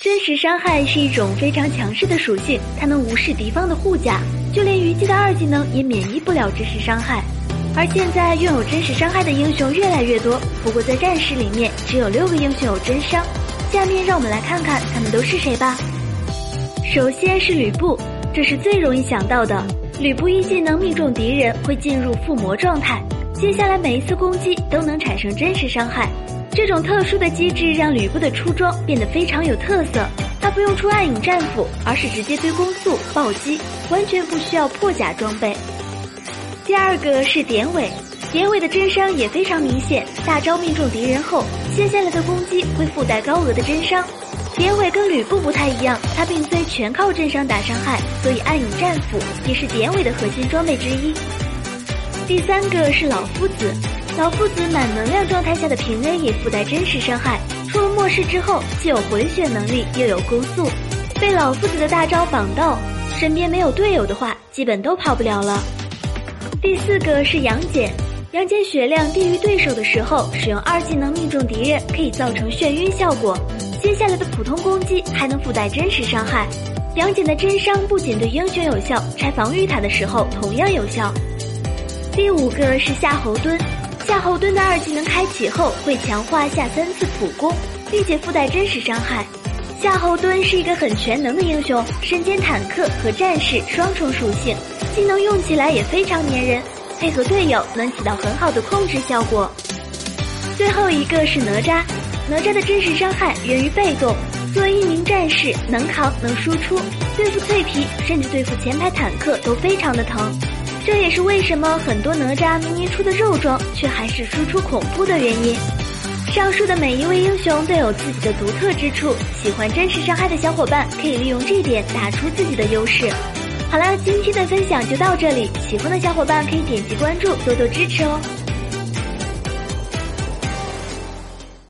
真实伤害是一种非常强势的属性，它能无视敌方的护甲，就连虞姬的二技能也免疫不了真实伤害。而现在拥有真实伤害的英雄越来越多，不过在战士里面只有六个英雄有真伤。下面让我们来看看他们都是谁吧。首先是吕布，这是最容易想到的。吕布一技能命中敌人会进入附魔状态，接下来每一次攻击都能产生真实伤害。这种特殊的机制让吕布的出装变得非常有特色。他不用出暗影战斧，而是直接堆攻速暴击，完全不需要破甲装备。第二个是典韦，典韦的真伤也非常明显，大招命中敌人后，接下来的攻击会附带高额的真伤。典韦跟吕布不太一样，他并非全靠真伤打伤害，所以暗影战斧也是典韦的核心装备之一。第三个是老夫子，老夫子满能量状态下的平 A 也附带真实伤害，出了末世之后，既有回血能力，又有攻速，被老夫子的大招绑到，身边没有队友的话，基本都跑不了了。第四个是杨戬，杨戬血量低于对手的时候，使用二技能命中敌人，可以造成眩晕效果。接下来的普通攻击还能附带真实伤害，杨戬的真伤不仅对英雄有效，拆防御塔的时候同样有效。第五个是夏侯惇，夏侯惇的二技能开启后会强化下三次普攻，并且附带真实伤害。夏侯惇是一个很全能的英雄，身兼坦克和战士双重属性，技能用起来也非常粘人，配合队友能起到很好的控制效果。最后一个是哪吒。哪吒的真实伤害源于被动，作为一名战士，能扛能输出，对付脆皮甚至对付前排坦克都非常的疼。这也是为什么很多哪吒明明出的肉装，却还是输出恐怖的原因。上述的每一位英雄都有自己的独特之处，喜欢真实伤害的小伙伴可以利用这点打出自己的优势。好了，今天的分享就到这里，喜欢的小伙伴可以点击关注，多多支持哦。